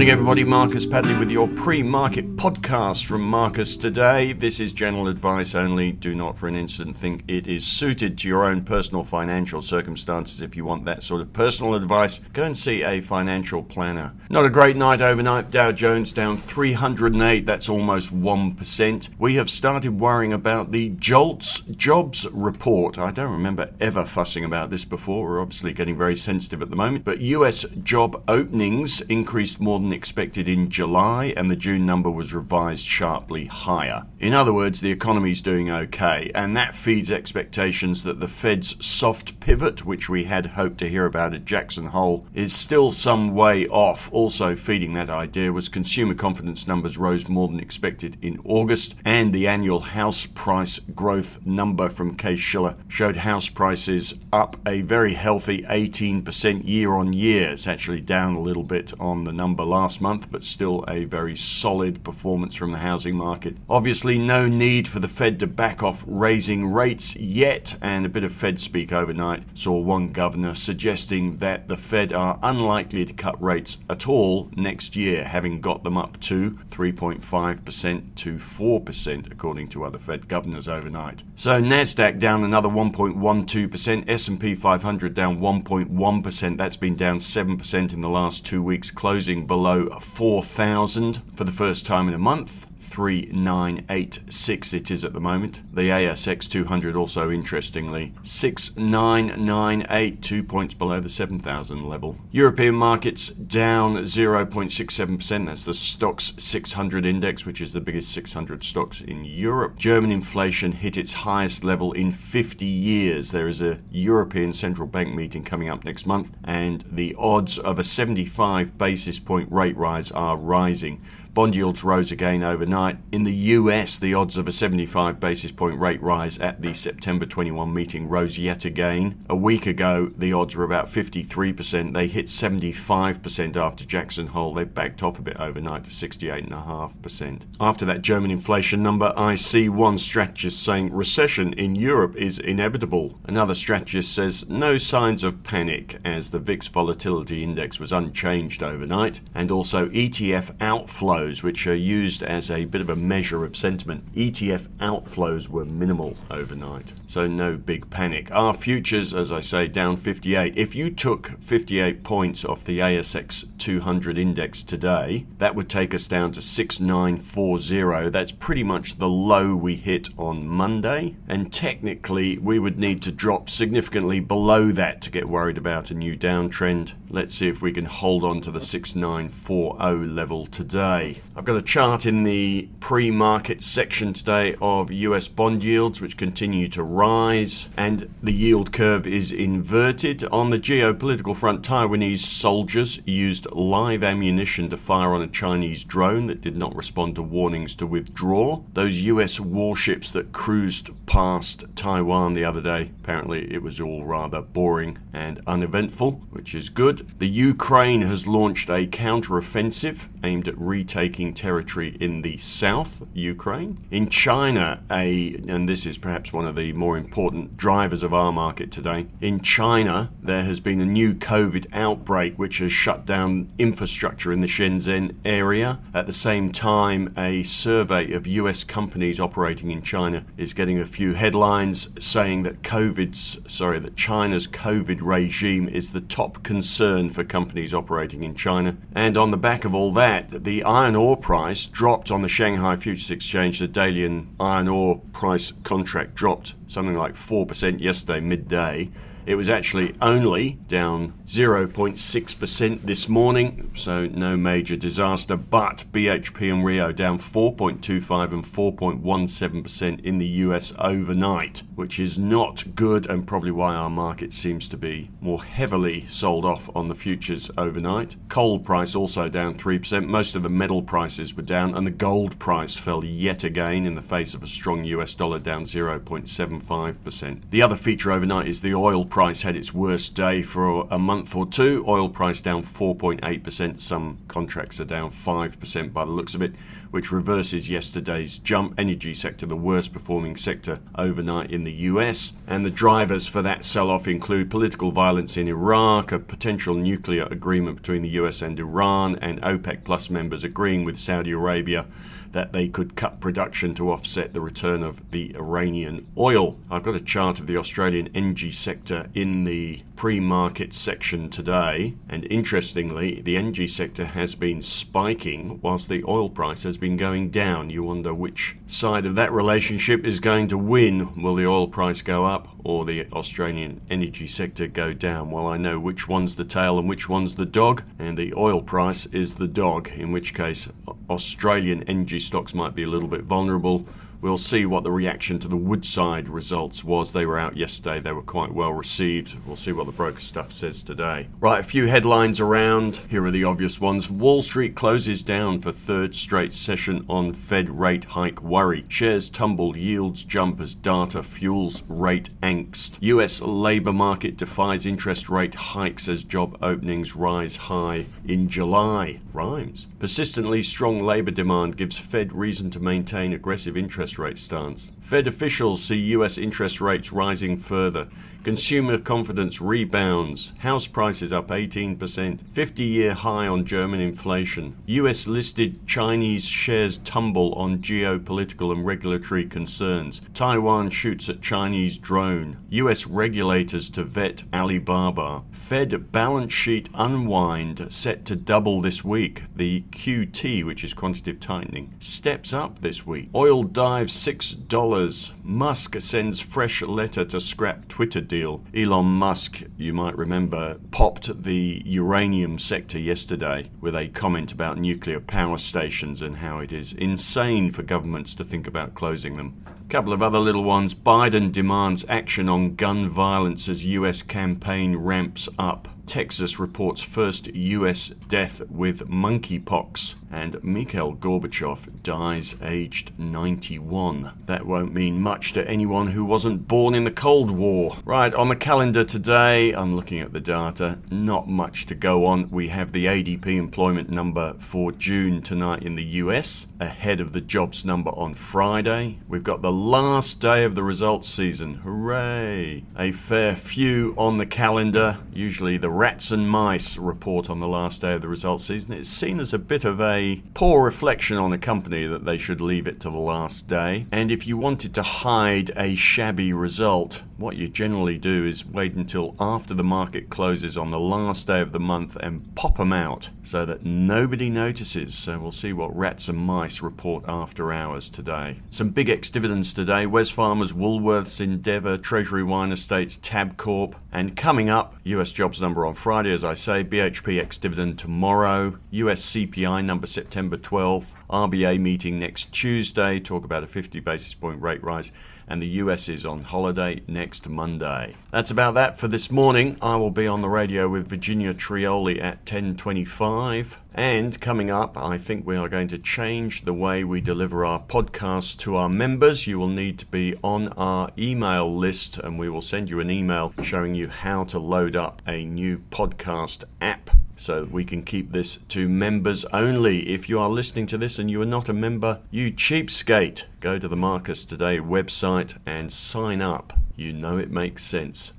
morning, everybody. Marcus Padley with your pre market podcast from Marcus today. This is general advice only. Do not for an instant think it is suited to your own personal financial circumstances. If you want that sort of personal advice, go and see a financial planner. Not a great night overnight. Dow Jones down 308. That's almost 1%. We have started worrying about the JOLTS jobs report. I don't remember ever fussing about this before. We're obviously getting very sensitive at the moment. But US job openings increased more than expected in July, and the June number was revised sharply higher. In other words, the economy is doing okay, and that feeds expectations that the Fed's soft pivot, which we had hoped to hear about at Jackson Hole, is still some way off. Also, feeding that idea was consumer confidence numbers rose more than expected in August, and the annual house price growth number from Case-Shiller showed house prices up a very healthy 18% year on year. It's actually down a little bit on the number last month, but still a very solid performance from the housing market. Obviously, no need for the Fed to back off raising rates yet, and a bit of Fed speak overnight saw one governor suggesting that the Fed are unlikely to cut rates at all next year, having got them up to 3.5% to 4%, according to other Fed governors overnight. So Nasdaq down another 1.12%, S&P 500 down 1.1%. That's been down 7% in the last two weeks, closing below 4,000 for the first time in a month. 3986 it is at the moment. The ASX 200 also interestingly 6998, two points below the 7000 level. European markets down 0.67%. That's the Stoxx 600 index, which is the biggest 600 stocks in Europe. German inflation hit its highest level in 50 years. There is a European Central Bank meeting coming up next month, and the odds of a 75 basis point rate rise are rising. Bond yields rose again overnight. In the US, the odds of a 75 basis point rate rise at the September 21 meeting rose yet again. A week ago, the odds were about 53%. They hit 75% after Jackson Hole. They backed off a bit overnight to 68.5%. After that German inflation number, I see one strategist saying recession in Europe is inevitable. Another strategist says no signs of panic as the VIX volatility index was unchanged overnight and also ETF outflows, which are used as a bit of a measure of sentiment. ETF outflows were minimal overnight, so no big panic. Our futures, as I say, down 58. If you took 58 points off the ASX 200 index today, that would take us down to 6940. That's pretty much the low we hit on Monday, and technically we would need to drop significantly below that to get worried about a new downtrend. Let's see if we can hold on to the 6940 level today. I've got a chart in the pre market section today of US bond yields, which continue to rise, and the yield curve is inverted. On the geopolitical front, Taiwanese soldiers used live ammunition to fire on a Chinese drone that did not respond to warnings to withdraw. Those US warships that cruised past Taiwan the other day, apparently it was all rather boring and uneventful, which is good. The Ukraine has launched a counteroffensive aimed at retaking territory in the south, Ukraine. In China, a and this is perhaps one of the more important drivers of our market today. In China, there has been a new COVID outbreak which has shut down infrastructure in the Shenzhen area. At the same time, a survey of US companies operating in China is getting a few headlines saying that COVID's sorry, that China's COVID regime is the top concern for companies operating in China. And on the back of all that, the iron ore price dropped on the Shanghai Futures Exchange. The daily iron ore price contract dropped something like 4% yesterday, midday. It was actually only down 0.6% this morning, so no major disaster. But BHP and Rio down 4.25 and 4.17% in the US overnight, which is not good and probably why our market seems to be more heavily sold off on the futures overnight. Coal price also down 3%. Most of the metal prices were down, and the gold price fell yet again in the face of a strong US dollar down 0.75%. The other feature overnight is the oil price price had its worst day for a month or two. Oil price down 4.8%. Some contracts are down 5% by the looks of it, which reverses yesterday's jump. Energy sector, the worst performing sector overnight in the US. And the drivers for that sell off include political violence in Iraq, a potential nuclear agreement between the US and Iran, and OPEC Plus members agreeing with Saudi Arabia that they could cut production to offset the return of the Iranian oil. I've got a chart of the Australian energy sector in the pre market section today, and interestingly, the energy sector has been spiking whilst the oil price has been going down. You wonder which side of that relationship is going to win. Will the oil price go up or the Australian energy sector go down? Well, I know which one's the tail and which one's the dog, and the oil price is the dog, in which case, Australian energy stocks might be a little bit vulnerable. We'll see what the reaction to the Woodside results was. They were out yesterday. They were quite well received. We'll see what the broker stuff says today. Right, a few headlines around. Here are the obvious ones. Wall Street closes down for third straight session on Fed rate hike worry. Shares tumble, yields jump as data fuels rate angst. US labor market defies interest rate hikes as job openings rise high in July. Rhymes. Persistently strong labor demand gives Fed reason to maintain aggressive interest rate stance. Fed officials see US interest rates rising further. Consumer confidence rebounds. House prices up 18%. 50 year high on German inflation. US listed Chinese shares tumble on geopolitical and regulatory concerns. Taiwan shoots at Chinese drone. US regulators to vet Alibaba. Fed balance sheet unwind set to double this week. The QT, which is quantitative tightening, steps up this week. Oil dives $6 Musk sends fresh letter to scrap Twitter deal. Elon Musk, you might remember, popped the uranium sector yesterday with a comment about nuclear power stations and how it is insane for governments to think about closing them. Couple of other little ones. Biden demands action on gun violence as US campaign ramps up. Texas reports first US death with monkeypox, and Mikhail Gorbachev dies aged 91. That won't mean much to anyone who wasn't born in the Cold War. Right, on the calendar today, I'm looking at the data, not much to go on. We have the ADP employment number for June tonight in the US, ahead of the jobs number on Friday. We've got the last day of the results season. Hooray! A fair few on the calendar, usually the rats and mice report on the last day of the results season. It's seen as a bit of a poor reflection on a company that they should leave it to the last day. And if you wanted to hide a shabby result, what you generally do is wait until after the market closes on the last day of the month and pop them out so that nobody notices. So we'll see what rats and mice report after hours today. Some big ex dividends today Wesfarmers, Woolworths, Endeavour, Treasury Wine Estates, Tabcorp, and coming up, US jobs number on Friday, as I say, BHP dividend tomorrow, US CPI number September 12th, RBA meeting next Tuesday, talk about a 50 basis point rate rise, and the US is on holiday next Monday. That's about that for this morning. I will be on the radio with Virginia Trioli at 1025. And coming up, I think we are going to change the way we deliver our podcasts to our members. You will need to be on our email list, and we will send you an email showing you how to load up a new podcast app so we can keep this to members only. If you are listening to this and you are not a member, you cheapskate, go to the Marcus Today website and sign up. You know it makes sense.